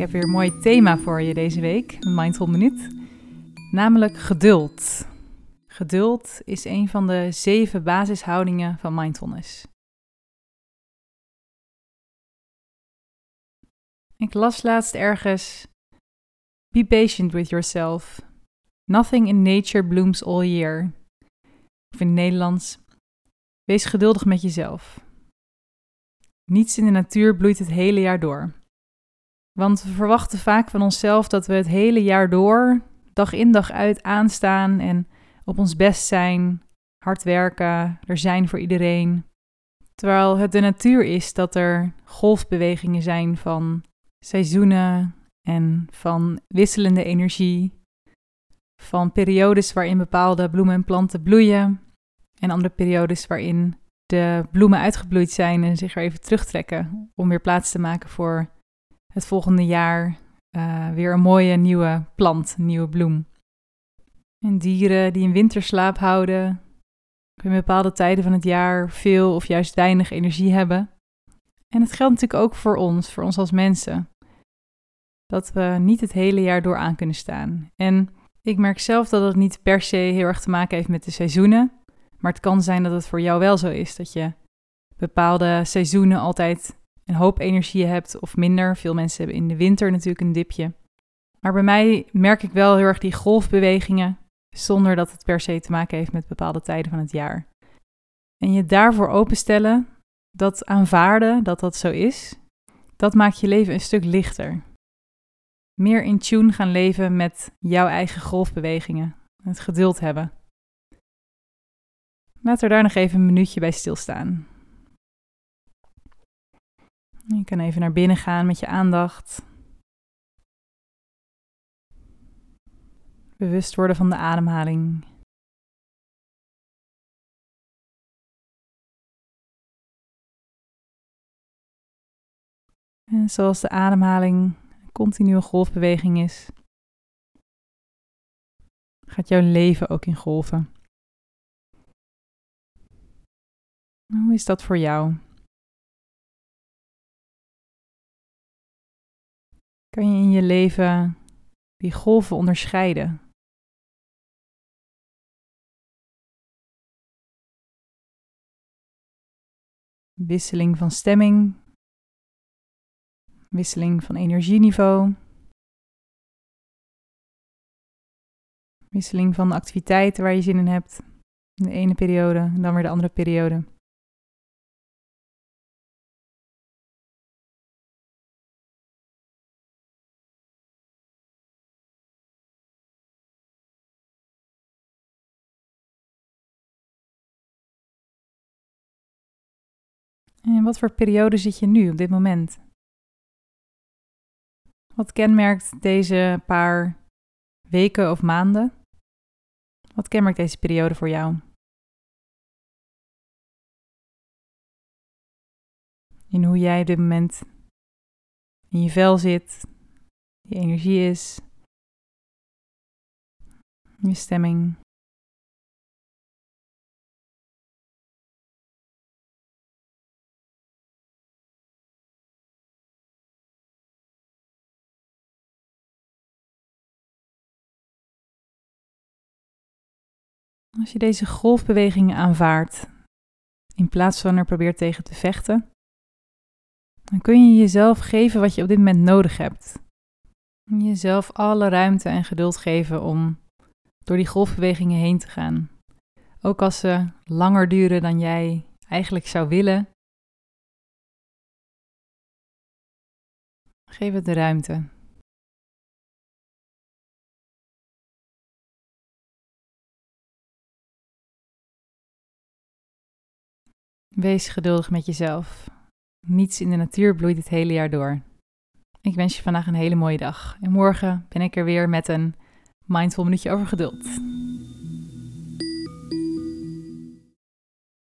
heb weer een mooi thema voor je deze week, een Mindful Minuut. Namelijk geduld. Geduld is een van de zeven basishoudingen van mindfulness. Ik las laatst ergens: Be patient with yourself. Nothing in nature blooms all year. Of in het Nederlands: Wees geduldig met jezelf. Niets in de natuur bloeit het hele jaar door. Want we verwachten vaak van onszelf dat we het hele jaar door, dag in dag uit aanstaan en op ons best zijn, hard werken, er zijn voor iedereen. Terwijl het de natuur is dat er golfbewegingen zijn van seizoenen en van wisselende energie, van periodes waarin bepaalde bloemen en planten bloeien en andere periodes waarin de bloemen uitgebloeid zijn en zich er even terugtrekken om weer plaats te maken voor het volgende jaar uh, weer een mooie nieuwe plant, een nieuwe bloem. En dieren die in winterslaap houden, in bepaalde tijden van het jaar veel of juist weinig energie hebben. En het geldt natuurlijk ook voor ons, voor ons als mensen. Dat we niet het hele jaar door aan kunnen staan. En ik merk zelf dat het niet per se heel erg te maken heeft met de seizoenen. Maar het kan zijn dat het voor jou wel zo is. Dat je bepaalde seizoenen altijd een hoop energie hebt of minder. Veel mensen hebben in de winter natuurlijk een dipje. Maar bij mij merk ik wel heel erg die golfbewegingen, zonder dat het per se te maken heeft met bepaalde tijden van het jaar. En je daarvoor openstellen, dat aanvaarden dat dat zo is, dat maakt je leven een stuk lichter. Meer in tune gaan leven met jouw eigen golfbewegingen, het geduld hebben. Laat er daar nog even een minuutje bij stilstaan. Je kan even naar binnen gaan met je aandacht. Bewust worden van de ademhaling. En zoals de ademhaling een continue golfbeweging is, gaat jouw leven ook in golven. Hoe is dat voor jou? Kan je in je leven die golven onderscheiden? Wisseling van stemming, wisseling van energieniveau, wisseling van activiteiten waar je zin in hebt. De ene periode en dan weer de andere periode. En wat voor periode zit je nu op dit moment? Wat kenmerkt deze paar weken of maanden? Wat kenmerkt deze periode voor jou? In hoe jij op dit moment in je vel zit, je energie is, je stemming. Als je deze golfbewegingen aanvaardt, in plaats van er probeert tegen te vechten, dan kun je jezelf geven wat je op dit moment nodig hebt. Jezelf alle ruimte en geduld geven om door die golfbewegingen heen te gaan. Ook als ze langer duren dan jij eigenlijk zou willen. Geef het de ruimte. Wees geduldig met jezelf. Niets in de natuur bloeit het hele jaar door. Ik wens je vandaag een hele mooie dag. En morgen ben ik er weer met een mindful minuutje over geduld.